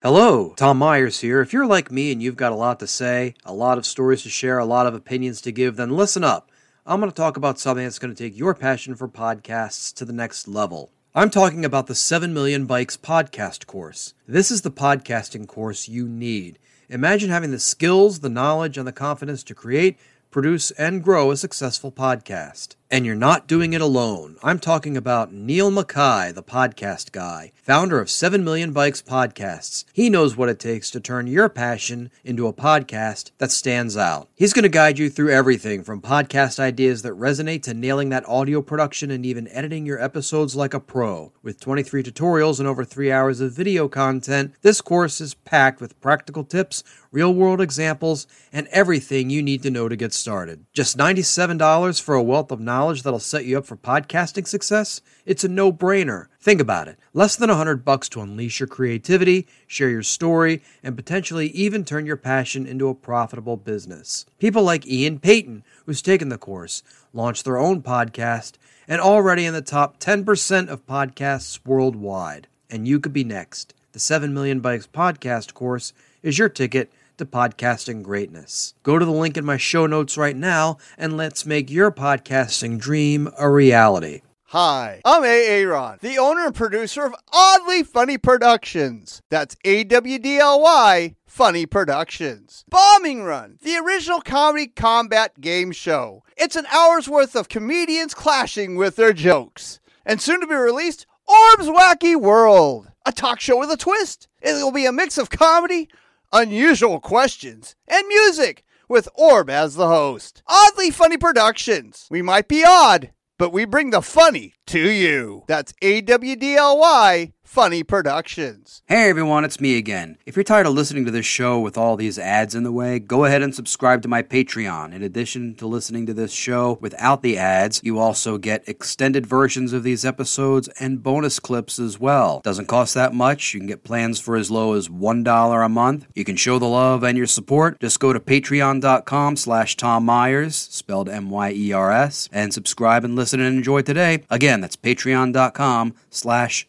Hello, Tom Myers here. If you're like me and you've got a lot to say, a lot of stories to share, a lot of opinions to give, then listen up. I'm going to talk about something that's going to take your passion for podcasts to the next level. I'm talking about the 7 Million Bikes podcast course. This is the podcasting course you need. Imagine having the skills, the knowledge, and the confidence to create, produce, and grow a successful podcast. And you're not doing it alone. I'm talking about Neil Mackay, the podcast guy, founder of 7 Million Bikes Podcasts. He knows what it takes to turn your passion into a podcast that stands out. He's going to guide you through everything from podcast ideas that resonate to nailing that audio production and even editing your episodes like a pro. With 23 tutorials and over three hours of video content, this course is packed with practical tips, real world examples, and everything you need to know to get started. Just $97 for a wealth of knowledge knowledge that'll set you up for podcasting success, it's a no-brainer. Think about it. Less than 100 bucks to unleash your creativity, share your story, and potentially even turn your passion into a profitable business. People like Ian Payton, who's taken the course, launched their own podcast, and already in the top 10% of podcasts worldwide. And you could be next. The 7 Million Bikes podcast course is your ticket to podcasting greatness. Go to the link in my show notes right now and let's make your podcasting dream a reality. Hi, I'm A. Aaron, the owner and producer of Awdly Funny Productions. That's A W D L Y Funny Productions. Bombing Run, the original comedy combat game show. It's an hour's worth of comedians clashing with their jokes. And soon to be released, Orb's Wacky World, a talk show with a twist. It will be a mix of comedy, unusual questions, and music with Orb as the host. Awdly Funny Productions. We might be odd, but we bring the funny to you. That's A W D L Y Funny Productions. Hey everyone, it's me again. If you're tired of listening to this show with all these ads in the way, go ahead and subscribe to my Patreon. In addition to listening to this show without the ads, you also get extended versions of these episodes and bonus clips as well. Doesn't cost that much. You can get plans for as low as $1 a month. You can show the love and your support. Just go to patreon.com slash Tom Myers, spelled M-Y-E-R-S, and subscribe and listen and enjoy today. Again, that's patreon.com slash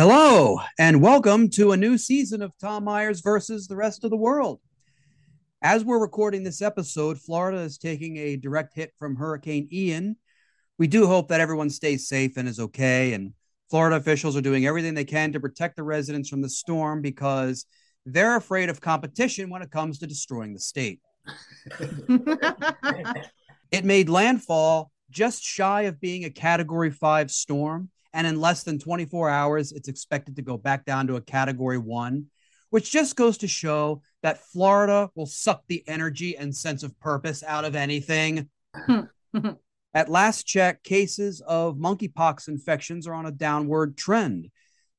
Hello, and welcome to a new season of Tom Myers versus the rest of the world. As we're recording this episode, Florida is taking a direct hit from Hurricane Ian. We do hope that everyone stays safe and is okay. And Florida officials are doing everything they can to protect the residents from the storm because they're afraid of competition when it comes to destroying the state. it made landfall just shy of being a category five storm and in less than 24 hours, it's expected to go back down to a category one, which just goes to show that Florida will suck the energy and sense of purpose out of anything. At last check, cases of monkeypox infections are on a downward trend.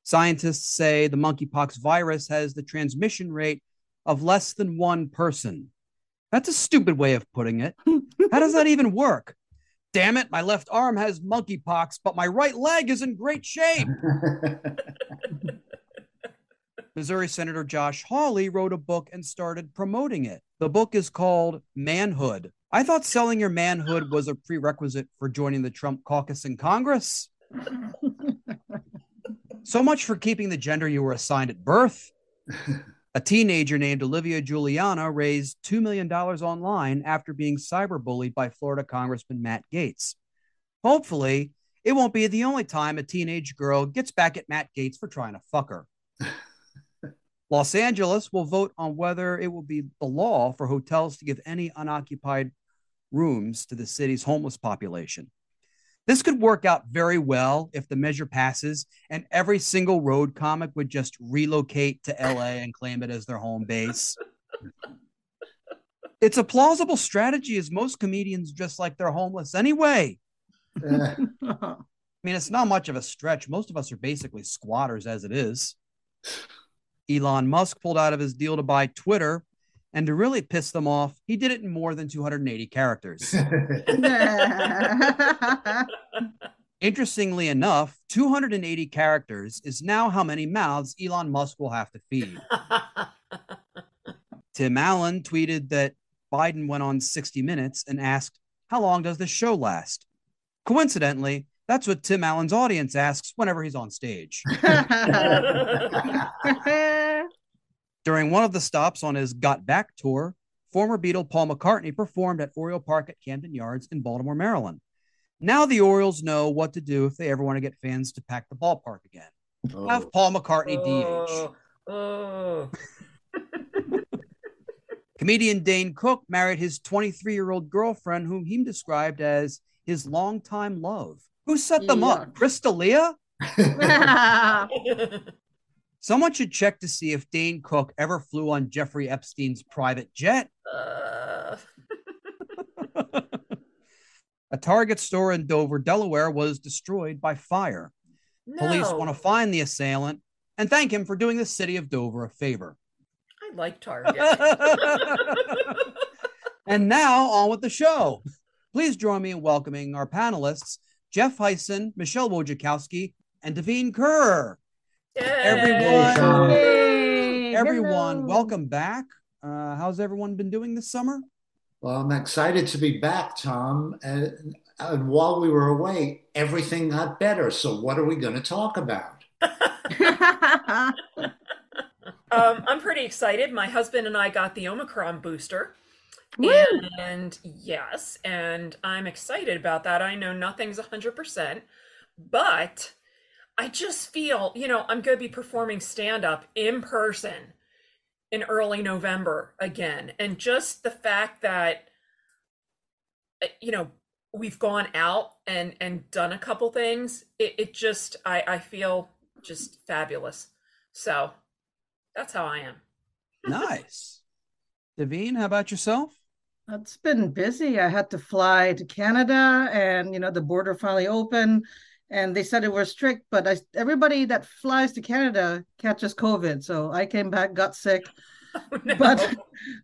Scientists say the monkeypox virus has the transmission rate of less than one person. That's a stupid way of putting it. How does that even work? Damn it, my left arm has monkeypox, but my right leg is in great shape. Missouri Senator Josh Hawley wrote a book and started promoting it. The book is called Manhood. I thought selling your manhood was a prerequisite for joining the Trump caucus in Congress. so much for keeping the gender you were assigned at birth. A teenager named Olivia Juliana raised $2 million online after being cyberbullied by Florida Congressman Matt Gaetz. Hopefully, it won't be the only time a teenage girl gets back at Matt Gaetz for trying to fuck her. Los Angeles will vote on whether it will be the law for hotels to give any unoccupied rooms to the city's homeless population. This could work out very well if the measure passes and every single road comic would just relocate to LA and claim it as their home base. it's a plausible strategy as most comedians just like they're homeless anyway. I mean, it's not much of a stretch. Most of us are basically squatters as it is. Elon Musk pulled out of his deal to buy Twitter And to really piss them off, he did it in more than 280 characters. Interestingly enough, 280 characters is now how many mouths Elon Musk will have to feed. Tim Allen tweeted that Biden went on 60 Minutes and asked, How long does this show last? Coincidentally, that's what Tim Allen's audience asks whenever he's on stage. During one of the stops on his Got Back tour, former Beatle Paul McCartney performed at Oriole Park at Camden Yards in Baltimore, Maryland. Now the Orioles know what to do if they ever want to get fans to pack the ballpark again. Oh. Have Paul McCartney DH. Oh, oh. Comedian Dane Cook married his 23 year old girlfriend, whom he described as his longtime love. Who set them up? Yuck. Chris D'Elia? Someone should check to see if Dane Cook ever flew on Jeffrey Epstein's private jet. Uh, A Target store in Dover, Delaware was destroyed by fire. Police want to find the assailant and thank him for doing the city of Dover a favor. I like Target. and now on with the show. Please join me in welcoming our panelists, Jeff Heisen, Michelle Wojciechowski, and Devine Kerr. Everyone. Hey, Everyone, hello. welcome back. Uh, how's everyone been doing this summer? Well, I'm excited to be back, Tom. And, and while we were away, everything got better. So, what are we going to talk about? um, I'm pretty excited. My husband and I got the Omicron booster. Woo! And yes, and I'm excited about that. I know nothing's 100%, but I just feel, you know, I'm going to be performing stand up in person in early November again. And just the fact that, uh, you know, we've gone out and and done a couple things, it, it just, I, I feel just fabulous. So that's how I am. Nice. Devine, how about yourself? It's been busy. I had to fly to Canada, and you know the border finally opened, and they said it was strict. But I, everybody that flies to Canada catches COVID, so I came back, got sick. Oh, no. But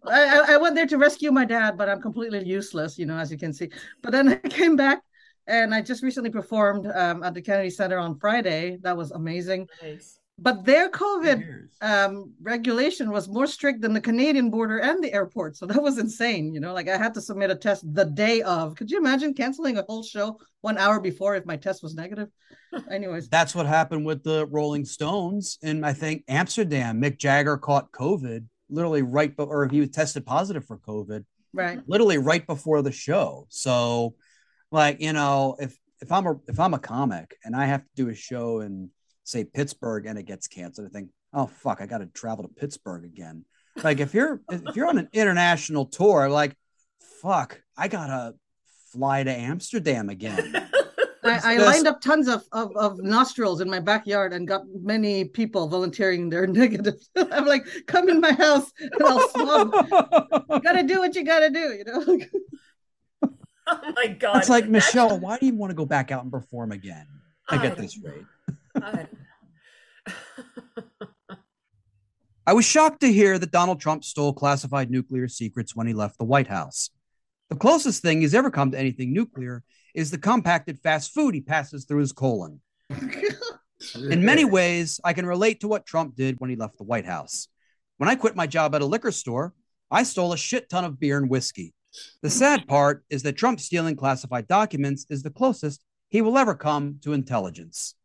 I, I- went there to rescue my dad, but I'm completely useless, you know, as you can see. But then I came back, and I just recently performed um, at the Kennedy Center on Friday. That was amazing. Nice. But their COVID um, regulation was more strict than the Canadian border and the airport. So that was insane. You know, like I had to submit a test the day of. Could you imagine canceling a whole show one hour before if my test was negative? Anyways, That's what happened with the Rolling Stones in I think Amsterdam. Mick Jagger caught COVID literally right, be- or he was tested positive for COVID right. literally right before the show. So, like you know, if if I'm a if I'm a comic and I have to do a show in say Pittsburgh and it gets canceled, I think, oh fuck, I got to travel to Pittsburgh again. Like if you're if you're on an international tour, like fuck, I gotta fly to Amsterdam again. I, I lined up tons of, of, of nostrils in my backyard and got many people volunteering their negative. I'm like, come in my house and I'll swab. You gotta do what you gotta do, you know? Oh my god. It's like That's- Michelle, why do you want to go back out and perform again? I I get this rate. I. I was shocked to hear that Donald Trump stole classified nuclear secrets when he left the White House. The closest thing he's ever come to anything nuclear is the compacted fast food he passes through his colon. In many ways, I can relate to what Trump did when he left the White House. When I quit my job at a liquor store, I stole a shit ton of beer and whiskey. The sad part is that Trump stealing classified documents is the closest he will ever come to intelligence.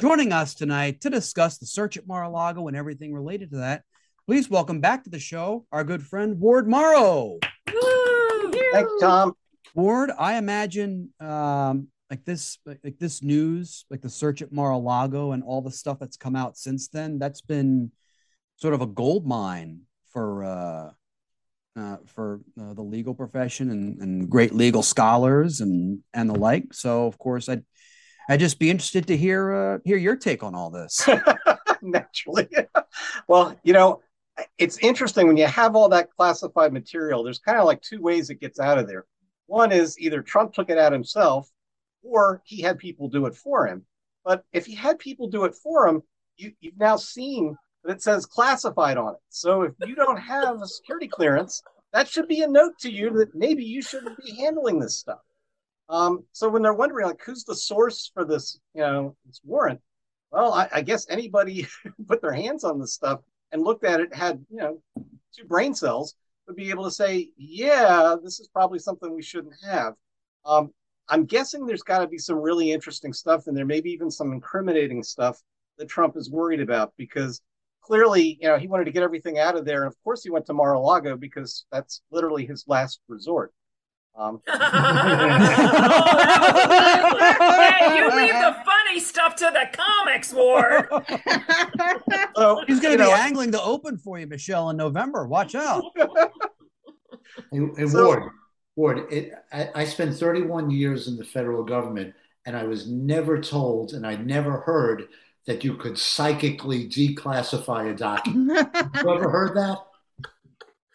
Joining us tonight to discuss the search at Mar-a-Lago and everything related to that, please welcome back to the show our good friend Ward Morrow. Thanks, Tom. Ward, I imagine um, like this, like, like this news, like the search at Mar-a-Lago and all the stuff that's come out since then. That's been sort of a gold mine for uh, uh, for uh, the legal profession and, and great legal scholars and and the like. So, of course, I'd I'd just be interested to hear uh, hear your take on all this. Naturally. well, you know, it's interesting when you have all that classified material, there's kind of like two ways it gets out of there. One is either Trump took it out himself or he had people do it for him. But if he had people do it for him, you, you've now seen it says classified on it. So if you don't have a security clearance, that should be a note to you that maybe you shouldn't be handling this stuff. Um, so when they're wondering like who's the source for this, you know, this warrant, well, I, I guess anybody put their hands on this stuff and looked at it had, you know, two brain cells would be able to say, yeah, this is probably something we shouldn't have. Um, I'm guessing there's got to be some really interesting stuff in there, maybe even some incriminating stuff that Trump is worried about because clearly, you know, he wanted to get everything out of there. And of course, he went to Mar-a-Lago because that's literally his last resort. Um, hey, you leave the funny stuff to the comics, Ward. so, He's going to be know, angling to open for you, Michelle, in November. Watch out. Hey, hey, So- Ward, Ward, it, I, I spent 31 years in the federal government, and I was never told, and I never heard that you could psychically declassify a document. You ever heard that?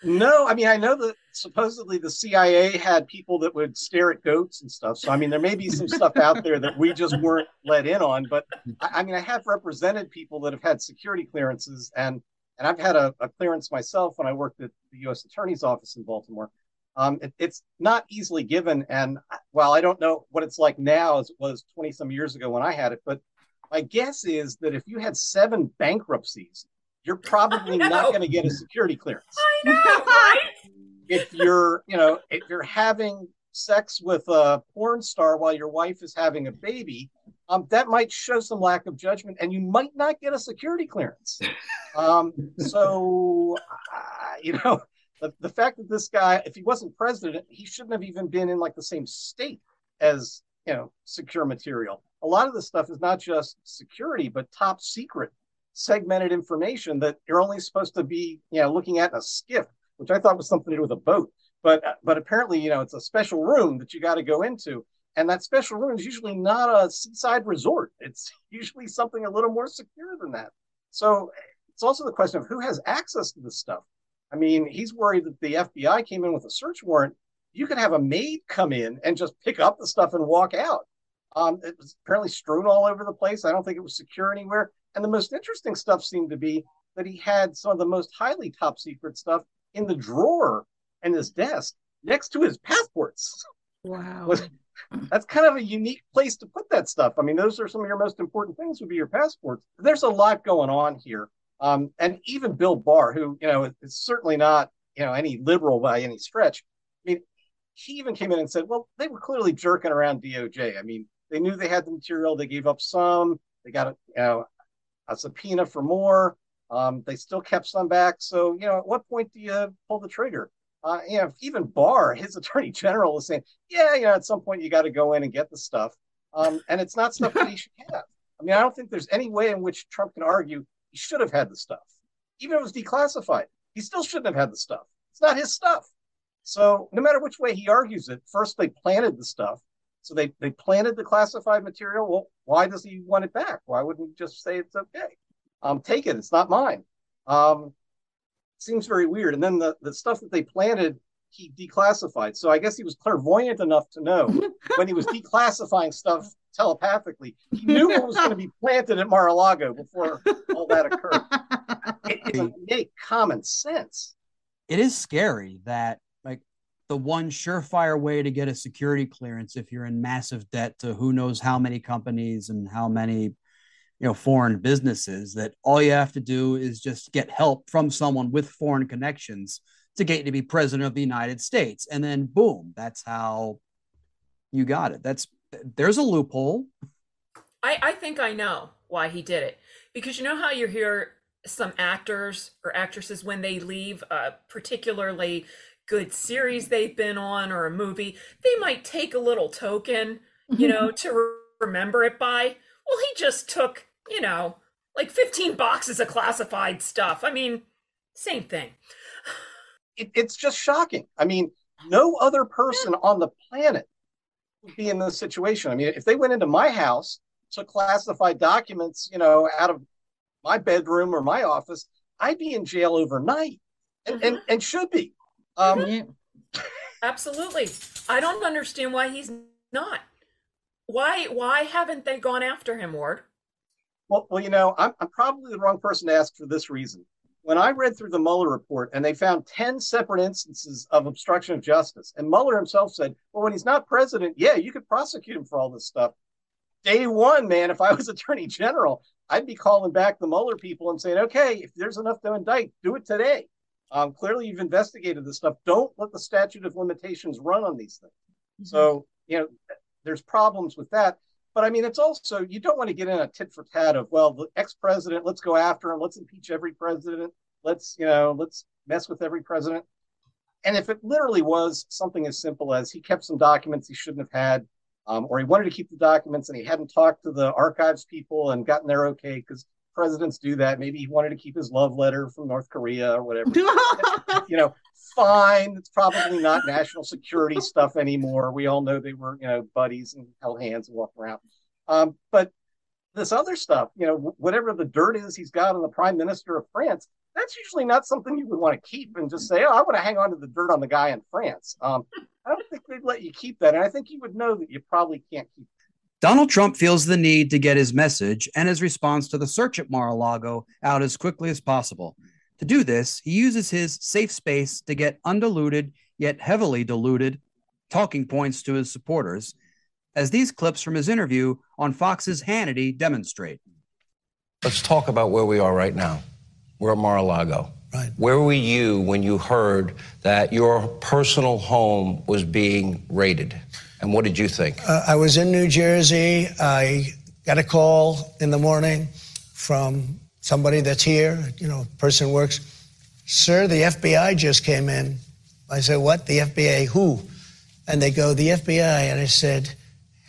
No, I mean I know that supposedly the CIA had people that would stare at goats and stuff. So I mean there may be some stuff out there that we just weren't let in on. But I, I mean I have represented people that have had security clearances and and I've had a, a clearance myself when I worked at the U.S. Attorney's Office in Baltimore. Um, it, it's not easily given, and while I don't know what it's like now as it was 20 some years ago when I had it, but my guess is that if you had seven bankruptcies, you're probably not going to get a security clearance. I know, right? if you're you know if you're having sex with a porn star while your wife is having a baby um, that might show some lack of judgment and you might not get a security clearance. Um, so uh, you know the, the fact that this guy if he wasn't president he shouldn't have even been in like the same state as you know secure material a lot of this stuff is not just security but top secret segmented information that you're only supposed to be you know looking at in a SCIF which I thought was something to do with a boat. But but apparently, you know, it's a special room that you got to go into, and that special room is usually not a seaside resort. It's usually something a little more secure than that. So it's also the question of who has access to this stuff. I mean, he's worried that the FBI came in with a search warrant. You could have a maid come in and just pick up the stuff and walk out. Um, it was apparently strewn all over the place. I don't think it was secure anywhere. And the most interesting stuff seemed to be that he had some of the most highly top secret stuff in the drawer in his desk next to his passports. Wow. That's kind of a unique place to put that stuff. I mean, those are some of your most important things would be your passports. There's a lot going on here. Um, and even Bill Barr, who, you know, is certainly not, you know, any liberal by any stretch. I mean, he even came in and said, well, they were clearly jerking around DOJ. I mean, they knew they had the material. They gave up some. They got a, you know, a subpoena for more. Um, they still kept some back. So, you know, at what point do you pull the trigger? Uh, you know, even Barr, his attorney general, is saying, yeah, you know, at some point you got to go in and get the stuff. Um, and it's not stuff that he should have. I mean, I don't think there's any way in which Trump can argue he should have had the stuff. Even if it was declassified, he still shouldn't have had the stuff. It's not his stuff. So no matter which way he argues it, first they planted the stuff. So they, they planted the classified material. Well, why does he want it back? Why wouldn't he just say it's okay? Um, take it. It's not mine. Um, seems very weird. And then the, the stuff that they planted, he declassified. So I guess he was clairvoyant enough to know when he was declassifying stuff telepathically, he knew what was going to be planted at Mar-a-Lago before all that occurred. It, it doesn't make common sense. It is scary that like the one surefire way to get a security clearance if you're in massive debt to who knows how many companies and how many you know foreign businesses that all you have to do is just get help from someone with foreign connections to get to be president of the United States. And then boom that's how you got it. That's there's a loophole. I, I think I know why he did it. Because you know how you hear some actors or actresses when they leave a particularly good series they've been on or a movie, they might take a little token, you know, mm-hmm. to re- remember it by. Well, he just took, you know, like 15 boxes of classified stuff. I mean, same thing. It, it's just shocking. I mean, no other person on the planet would be in this situation. I mean, if they went into my house, took classified documents, you know, out of my bedroom or my office, I'd be in jail overnight, and and, mm-hmm. and should be. Um, Yeah. Absolutely. I don't understand why he's not. Why why haven't they gone after him, Ward? Well, well, you know, I'm, I'm probably the wrong person to ask for this reason. When I read through the Mueller report and they found 10 separate instances of obstruction of justice, and Mueller himself said, well, when he's not president, yeah, you could prosecute him for all this stuff. Day one, man, if I was attorney general, I'd be calling back the Mueller people and saying, okay, if there's enough to indict, do it today. Um, clearly, you've investigated this stuff. Don't let the statute of limitations run on these things. Mm-hmm. So, you know, there's problems with that. But I mean, it's also, you don't want to get in a tit for tat of, well, the ex president, let's go after him. Let's impeach every president. Let's, you know, let's mess with every president. And if it literally was something as simple as he kept some documents he shouldn't have had, um, or he wanted to keep the documents and he hadn't talked to the archives people and gotten their okay because presidents do that. Maybe he wanted to keep his love letter from North Korea or whatever. you know, fine. It's probably not national security stuff anymore. We all know they were, you know, buddies and held hands and walked around. Um, but this other stuff, you know, whatever the dirt is he's got on the prime minister of France, that's usually not something you would want to keep and just say, oh, I want to hang on to the dirt on the guy in France. Um, I don't think they'd let you keep that. And I think you would know that you probably can't keep Donald Trump feels the need to get his message and his response to the search at Mar a Lago out as quickly as possible. To do this, he uses his safe space to get undiluted, yet heavily diluted, talking points to his supporters, as these clips from his interview on Fox's Hannity demonstrate. Let's talk about where we are right now. We're at Mar a Lago. Right. Where were you when you heard that your personal home was being raided? And what did you think? Uh, I was in New Jersey. I got a call in the morning from somebody that's here, you know, person works. Sir, the FBI just came in. I said, What? The FBI? Who? And they go, The FBI. And I said,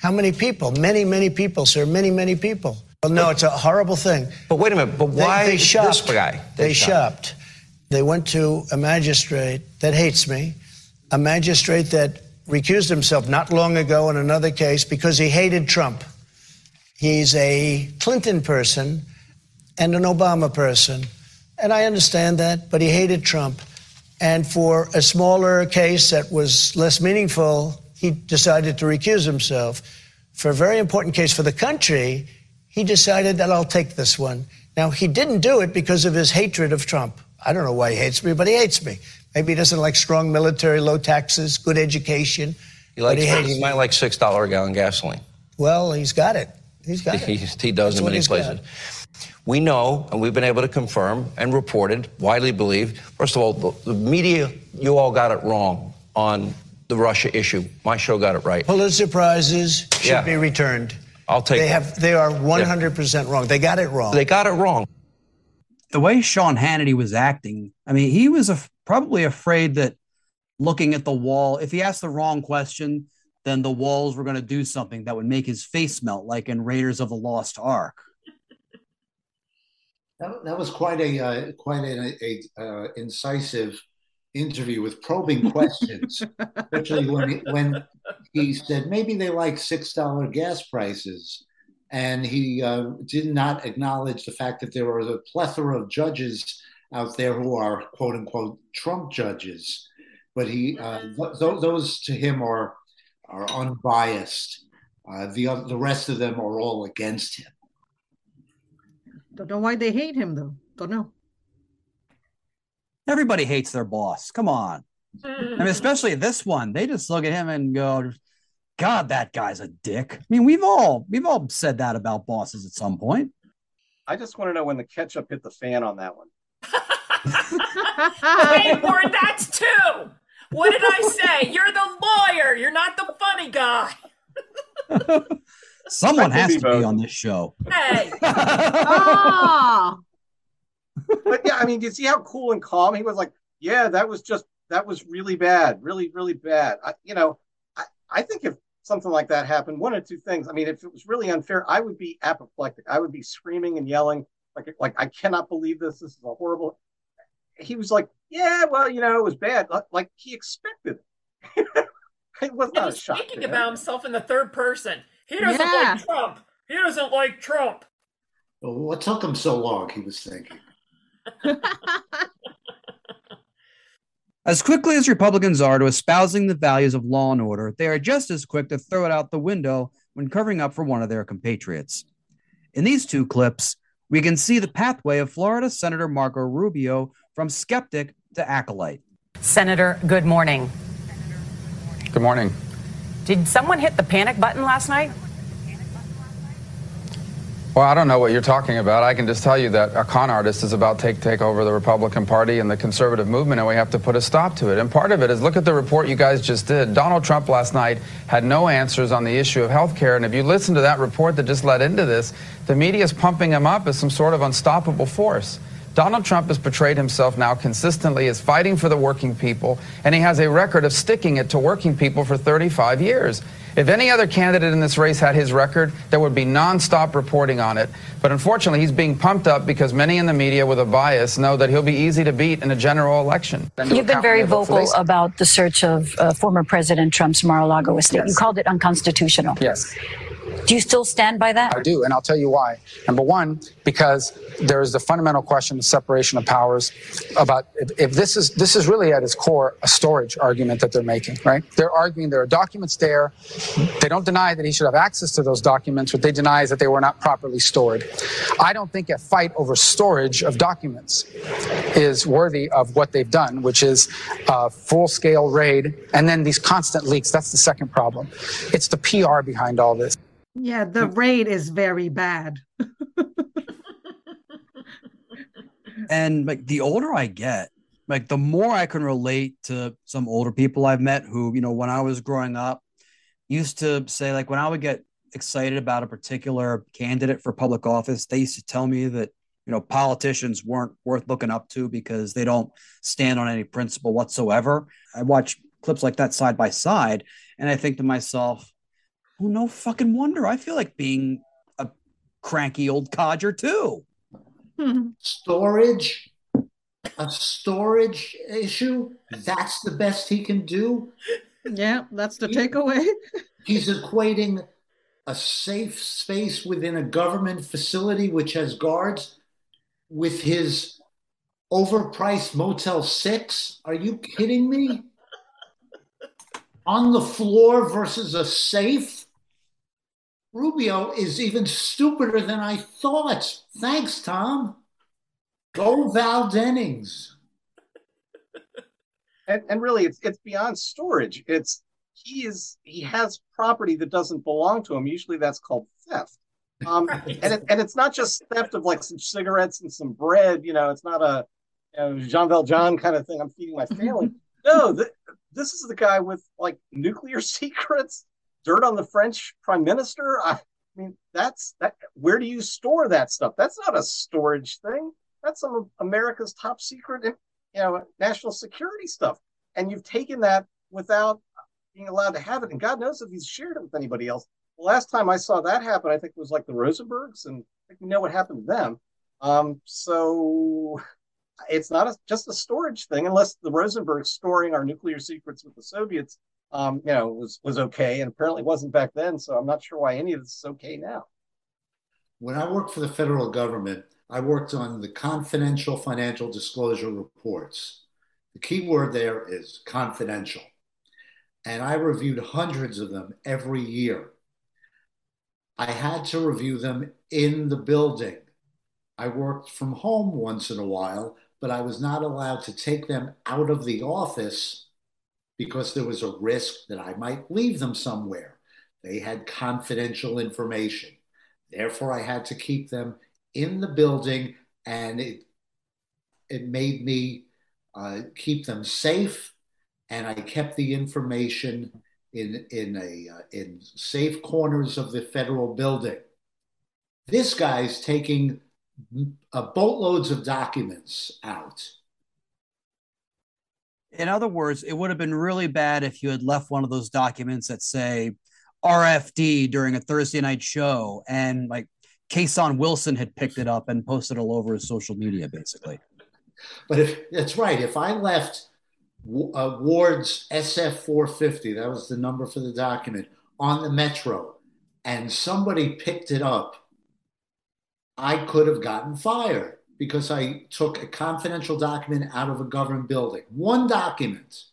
How many people? Many, many people, sir. Many, many people. Well, no, it's a horrible thing. But wait a minute. But why they, they shopped, this guy? They, they shopped. shopped. They went to a magistrate that hates me, a magistrate that recused himself not long ago in another case because he hated Trump. He's a Clinton person and an Obama person. And I understand that, but he hated Trump. And for a smaller case that was less meaningful, he decided to recuse himself. For a very important case for the country, he decided that I'll take this one. Now, he didn't do it because of his hatred of Trump. I don't know why he hates me, but he hates me. Maybe he doesn't like strong military, low taxes, good education. He, likes, he, he might like $6 a gallon gasoline. Well, he's got it. He's got he, it. He does That's in many places. Got. We know, and we've been able to confirm and reported, widely believed. First of all, the, the media, you all got it wrong on the Russia issue. My show got it right. Pulitzer prizes should yeah. be returned. I'll take. They have. They are 100 yeah. percent wrong. They got it wrong. They got it wrong. The way Sean Hannity was acting, I mean, he was a, probably afraid that looking at the wall, if he asked the wrong question, then the walls were going to do something that would make his face melt, like in Raiders of the Lost Ark. That, that was quite a uh, quite an a, uh, incisive interview with probing questions, especially when he, when he said maybe they like six dollar gas prices, and he uh, did not acknowledge the fact that there are a plethora of judges out there who are quote unquote Trump judges, but he uh, th- those to him are are unbiased. Uh, the the rest of them are all against him. Don't know why they hate him though. Don't know. Everybody hates their boss. Come on. I mean, especially this one. They just look at him and go, God, that guy's a dick. I mean, we've all we've all said that about bosses at some point. I just want to know when the ketchup hit the fan on that one. Wait, Warren, that's two. What did I say? You're the lawyer. You're not the funny guy. Someone has to both. be on this show. Hey. ah. But yeah, I mean, do you see how cool and calm he was? Like, yeah, that was just that was really bad, really, really bad. I, you know, I, I think if something like that happened, one or two things. I mean, if it was really unfair, I would be apoplectic. I would be screaming and yelling like, like I cannot believe this. This is a horrible. He was like, yeah, well, you know, it was bad. Like he expected it. it was not He's speaking about himself in the third person. He doesn't yeah. like Trump. He doesn't like Trump. Well, what took him so long? He was thinking. as quickly as Republicans are to espousing the values of law and order, they are just as quick to throw it out the window when covering up for one of their compatriots. In these two clips, we can see the pathway of Florida Senator Marco Rubio from skeptic to acolyte. Senator, good morning. Good morning. Did someone hit the panic button last night? Well, I don't know what you're talking about. I can just tell you that a con artist is about to take, take over the Republican Party and the conservative movement, and we have to put a stop to it. And part of it is look at the report you guys just did. Donald Trump last night had no answers on the issue of health care. And if you listen to that report that just led into this, the media is pumping him up as some sort of unstoppable force. Donald Trump has portrayed himself now consistently as fighting for the working people, and he has a record of sticking it to working people for 35 years. If any other candidate in this race had his record, there would be nonstop reporting on it. But unfortunately, he's being pumped up because many in the media with a bias know that he'll be easy to beat in a general election. You've been very vocal about the search of uh, former President Trump's Mar-a-Lago estate. Yes. You called it unconstitutional. Yes. Do you still stand by that? I do, and I'll tell you why. Number one, because there is the fundamental question of separation of powers about if, if, this is this is really at its core a storage argument that they're making, right? They're arguing there are documents there. They don't deny that he should have access to those documents. What they deny is that they were not properly stored. I don't think a fight over storage of documents is worthy of what they've done, which is a full-scale raid and then these constant leaks. That's the second problem. It's the PR behind all this. Yeah, the raid is very bad. and like the older I get, like the more I can relate to some older people I've met who, you know, when I was growing up, used to say like when I would get excited about a particular candidate for public office, they used to tell me that you know politicians weren't worth looking up to because they don't stand on any principle whatsoever. I watch clips like that side by side, and I think to myself, well, no fucking wonder. I feel like being a cranky old codger too. Storage, a storage issue. That's the best he can do. Yeah, that's the takeaway. He's equating a safe space within a government facility which has guards with his overpriced Motel 6. Are you kidding me? On the floor versus a safe? Rubio is even stupider than I thought. Thanks, Tom. Go Val Demings. And, and really, it's it's beyond storage. It's he is he has property that doesn't belong to him. Usually, that's called theft. Um, and it, and it's not just theft of like some cigarettes and some bread. You know, it's not a you know, Jean Valjean kind of thing. I'm feeding my family. no, th- this is the guy with like nuclear secrets dirt on the French prime minister. I mean, that's that. Where do you store that stuff? That's not a storage thing. That's some of America's top secret, you know, national security stuff. And you've taken that without being allowed to have it. And God knows if he's shared it with anybody else. The last time I saw that happen, I think it was like the Rosenbergs, and we know what happened to them. Um, so it's not a, just a storage thing, unless the Rosenbergs storing our nuclear secrets with the Soviets um, you know, was was okay, and apparently wasn't back then. So I'm not sure why any of this is okay now. When I worked for the federal government, I worked on the confidential financial disclosure reports. The key word there is confidential. And I reviewed hundreds of them every year. I had to review them in the building. I worked from home once in a while, but I was not allowed to take them out of the office because there was a risk that I might leave them somewhere. They had confidential information. Therefore, I had to keep them in the building, and it, it made me uh, keep them safe. And I kept the information in, in, a, uh, in safe corners of the federal building. This guy's taking uh, boatloads of documents out in other words, it would have been really bad if you had left one of those documents that say RFD during a Thursday night show and like Kason Wilson had picked it up and posted all over his social media, basically. But if that's right, if I left uh, Ward's SF 450, that was the number for the document, on the Metro, and somebody picked it up, I could have gotten fired because I took a confidential document out of a government building. One document.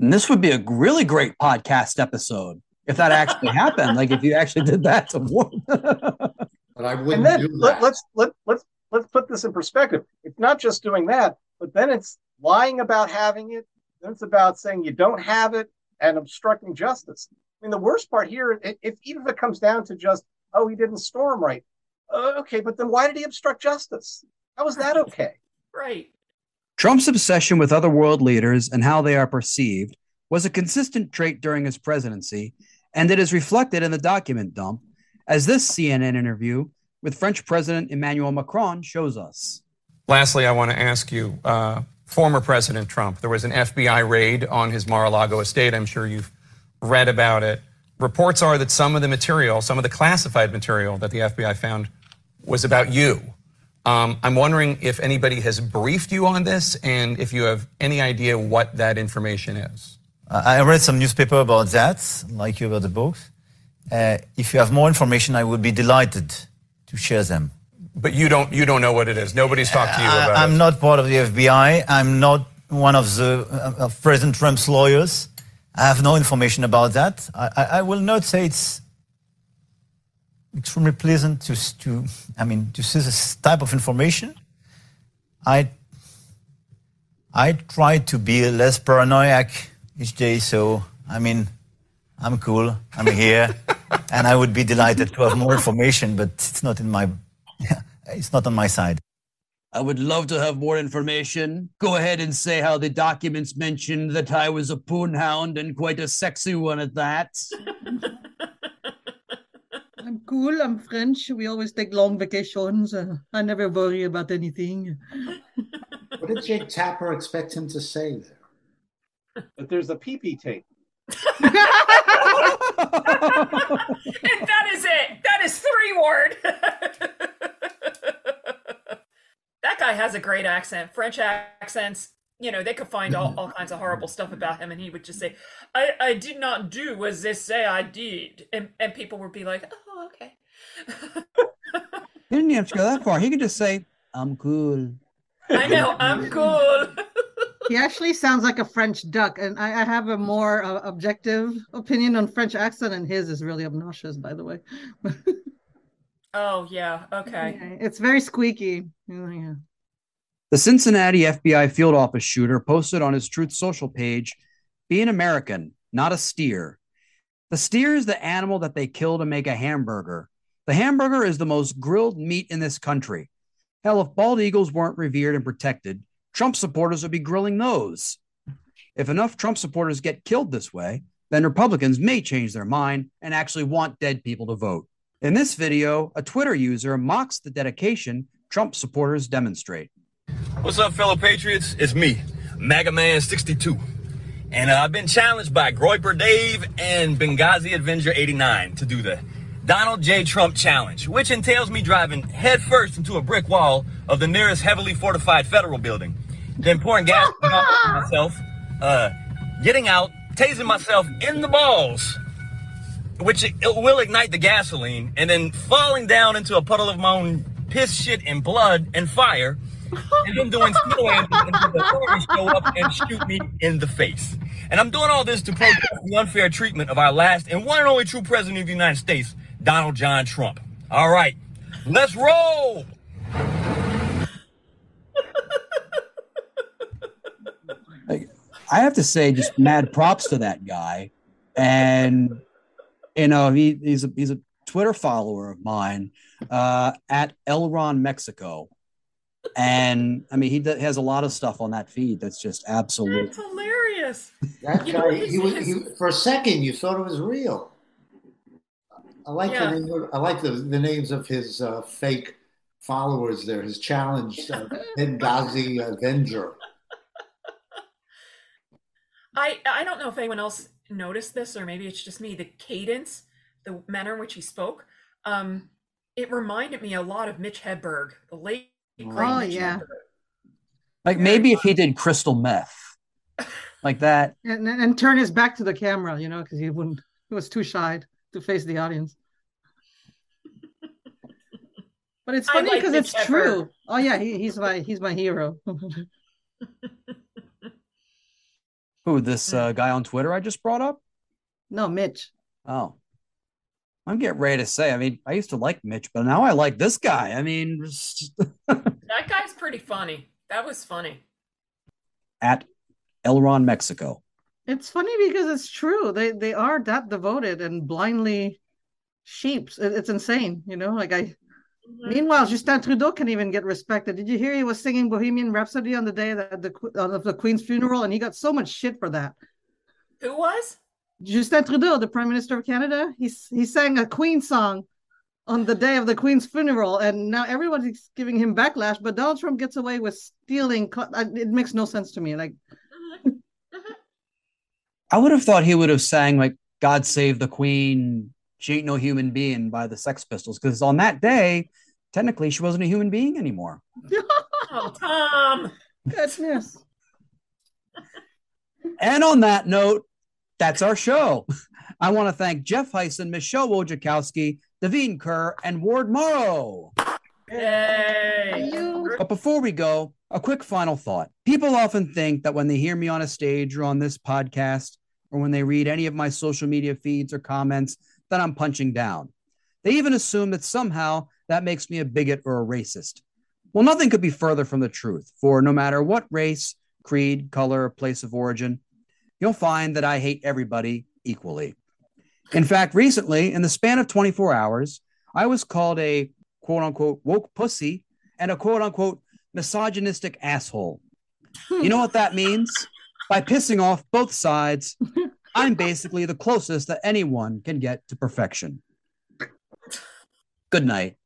And this would be a really great podcast episode if that actually happened. Like if you actually did that to one. but But I wouldn't and then do let, that. let's let let's let's put this in perspective. It's not just doing that, but then it's lying about having it. Then it's about saying you don't have it and obstructing justice. I mean, the worst part here, if, if even if it comes down to just, oh, he didn't store them right. Uh, okay, but then why did he obstruct justice? How is that okay? Right. Trump's obsession with other world leaders and how they are perceived was a consistent trait during his presidency, and it is reflected in the document dump, as this CNN interview with French President Emmanuel Macron shows us. Lastly, I want to ask you uh, former President Trump, there was an FBI raid on his Mar a Lago estate. I'm sure you've read about it. Reports are that some of the material, some of the classified material that the FBI found was about you. Um, I'm wondering if anybody has briefed you on this and if you have any idea what that information is. Uh, I read some newspaper about that, like you about the books. Uh, if you have more information, I would be delighted to share them. But you don't you don't know what it is. Nobody's talked to you about it. I, am it. not part of the FBI. I'm not one of the uh, of President Trump's lawyers. I have no information about that. I, I, I will not say it's extremely pleasant to, to, I mean, to see this type of information. I, I try to be less paranoid each day. So, I mean, I'm cool. I'm here, and I would be delighted to have more information, but it's not in my, it's not on my side. I would love to have more information. Go ahead and say how the documents mentioned that I was a poonhound and quite a sexy one at that. I'm cool. I'm French. We always take long vacations. Uh, I never worry about anything. What did Jake Tapper expect him to say there? But there's a PP tape. and that is it. That is three word. that guy has a great accent. French accents, you know, they could find all, all kinds of horrible stuff about him, and he would just say, I, I did not do as they say I did. And, and people would be like, oh, okay. He didn't have to go that far. He could just say, I'm cool. I know, I'm cool. he actually sounds like a French duck, and I, I have a more uh, objective opinion on French accent, and his is really obnoxious, by the way. oh yeah, okay. Yeah, it's very squeaky. Yeah. The Cincinnati FBI field office shooter posted on his Truth Social page, "Be an American, not a steer. The steer is the animal that they kill to make a hamburger. The hamburger is the most grilled meat in this country. Hell, if bald eagles weren't revered and protected." Trump supporters would be grilling those. If enough Trump supporters get killed this way, then Republicans may change their mind and actually want dead people to vote. In this video, a Twitter user mocks the dedication Trump supporters demonstrate. What's up, fellow patriots? It's me, MAGA Man 62. And uh, I've been challenged by Groyper Dave and Benghazi Avenger 89 to do the Donald J. Trump challenge, which entails me driving headfirst into a brick wall of the nearest heavily fortified federal building, then pouring gas on myself, uh, getting out, tasing myself in the balls, which it, it will ignite the gasoline, and then falling down into a puddle of my own piss, shit, and blood and fire, and then doing angels until the show up and shoot me in the face. And I'm doing all this to protest the unfair treatment of our last and one and only true president of the United States, Donald John Trump. All right, let's roll. I have to say, just mad props to that guy. And you know, he, he's a he's a Twitter follower of mine uh, at Elron Mexico, and I mean, he d- has a lot of stuff on that feed that's just absolutely That's hilarious. That guy, he was, he, for a second, you thought it was real. I like Yeah. the name, I like the, the names of his uh, fake followers there. His challenge, uh, Benghazi Avenger. I I don't know if anyone else noticed this, or maybe it's just me. The cadence, the manner in which he spoke, um, it reminded me a lot of Mitch Hedberg, the late great Oh, yeah. Like maybe if he did crystal meth, like that. And, and and turn his back to the camera, you know, because he wouldn't. He was too shy to face the audience. But it's funny because Mitch it's Hedberg. true. Oh yeah, he, he's my he's my hero. Who this uh, guy on Twitter I just brought up? no, Mitch. Oh, I'm getting ready to say. I mean, I used to like Mitch, but now I like this guy. I mean, that guy's pretty funny. That was funny. At Elron, Mexico. It's funny because it's true. They they are that devoted and blindly sheeps. It, it's insane, you know. Like I. Mm-hmm. Meanwhile, Justin Trudeau can even get respected. Did you hear he was singing Bohemian Rhapsody on the day that the of the Queen's funeral, and he got so much shit for that. Who was? Justin Trudeau, the Prime Minister of Canada. He's he sang a Queen song on the day of the Queen's funeral, and now everyone's giving him backlash. But Donald Trump gets away with stealing. Uh, it makes no sense to me. Like, I would have thought he would have sang like "God Save the Queen." She ain't no human being by the Sex Pistols because on that day, technically, she wasn't a human being anymore. oh, Tom! Goodness. and on that note, that's our show. I want to thank Jeff Heisen, Michelle Wojciechowski, Devine Kerr, and Ward Morrow. Yay! But before we go, a quick final thought. People often think that when they hear me on a stage or on this podcast, or when they read any of my social media feeds or comments, that I'm punching down. They even assume that somehow that makes me a bigot or a racist. Well, nothing could be further from the truth, for no matter what race, creed, color, place of origin, you'll find that I hate everybody equally. In fact, recently, in the span of 24 hours, I was called a quote unquote woke pussy and a quote unquote misogynistic asshole. You know what that means? By pissing off both sides, I'm basically the closest that anyone can get to perfection. Good night.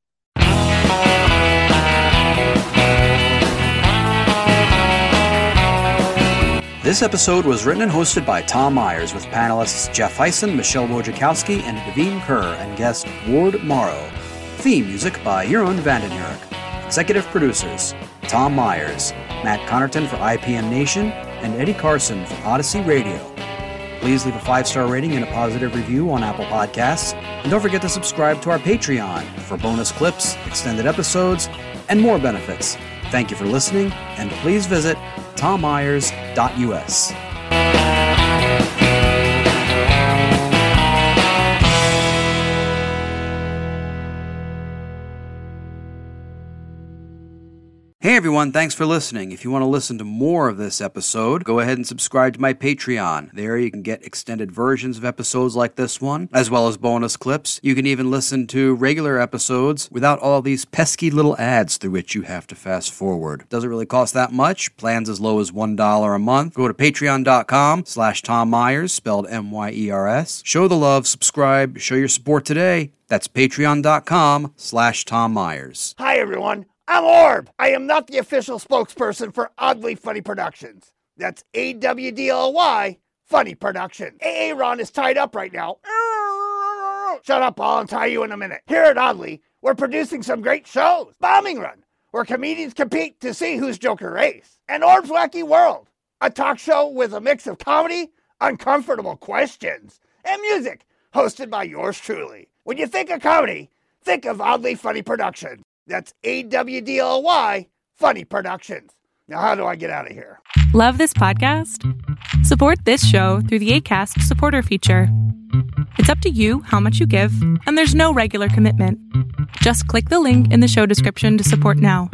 This episode was written and hosted by Tom Myers with panelists Jeff Heisen, Michelle Wojciechowski, and Devine Kerr, and guest Ward Morrow. Theme music by Jeroen Vandenurk. Executive producers Tom Myers, Matt Connerton for IPM Nation, and Eddie Carson for Odyssey Radio. Please leave a five star rating and a positive review on Apple Podcasts. And don't forget to subscribe to our Patreon for bonus clips, extended episodes, and more benefits. Thank you for listening, and please visit tommyers.us. Hey everyone, thanks for listening. If you want to listen to more of this episode, go ahead and subscribe to my Patreon. There you can get extended versions of episodes like this one, as well as bonus clips. You can even listen to regular episodes without all these pesky little ads through which you have to fast forward. Doesn't really cost that much. Plans as low as $1 a month. Go to patreon.com slash Tom Myers, spelled M-Y-E-R-S. Show the love, subscribe, show your support today. That's patreon.com slash Tom Myers. Hi everyone. I'm Orb. I am not the official spokesperson for Awdly Funny Productions. That's A W D L Y Funny Productions. Aaron is tied up right now. Shut up, I'll untie you in a minute. Here at Awdly, we're producing some great shows. Bombing Run, where comedians compete to see who's Joker Race. And Orb's Wacky World, a talk show with a mix of comedy, uncomfortable questions, and music, hosted by yours truly. When you think of comedy, think of Awdly Funny Productions. That's A W D L Y Funny Productions. Now, how do I get out of here? Love this podcast? Support this show through the ACAST supporter feature. It's up to you how much you give, and there's no regular commitment. Just click the link in the show description to support now.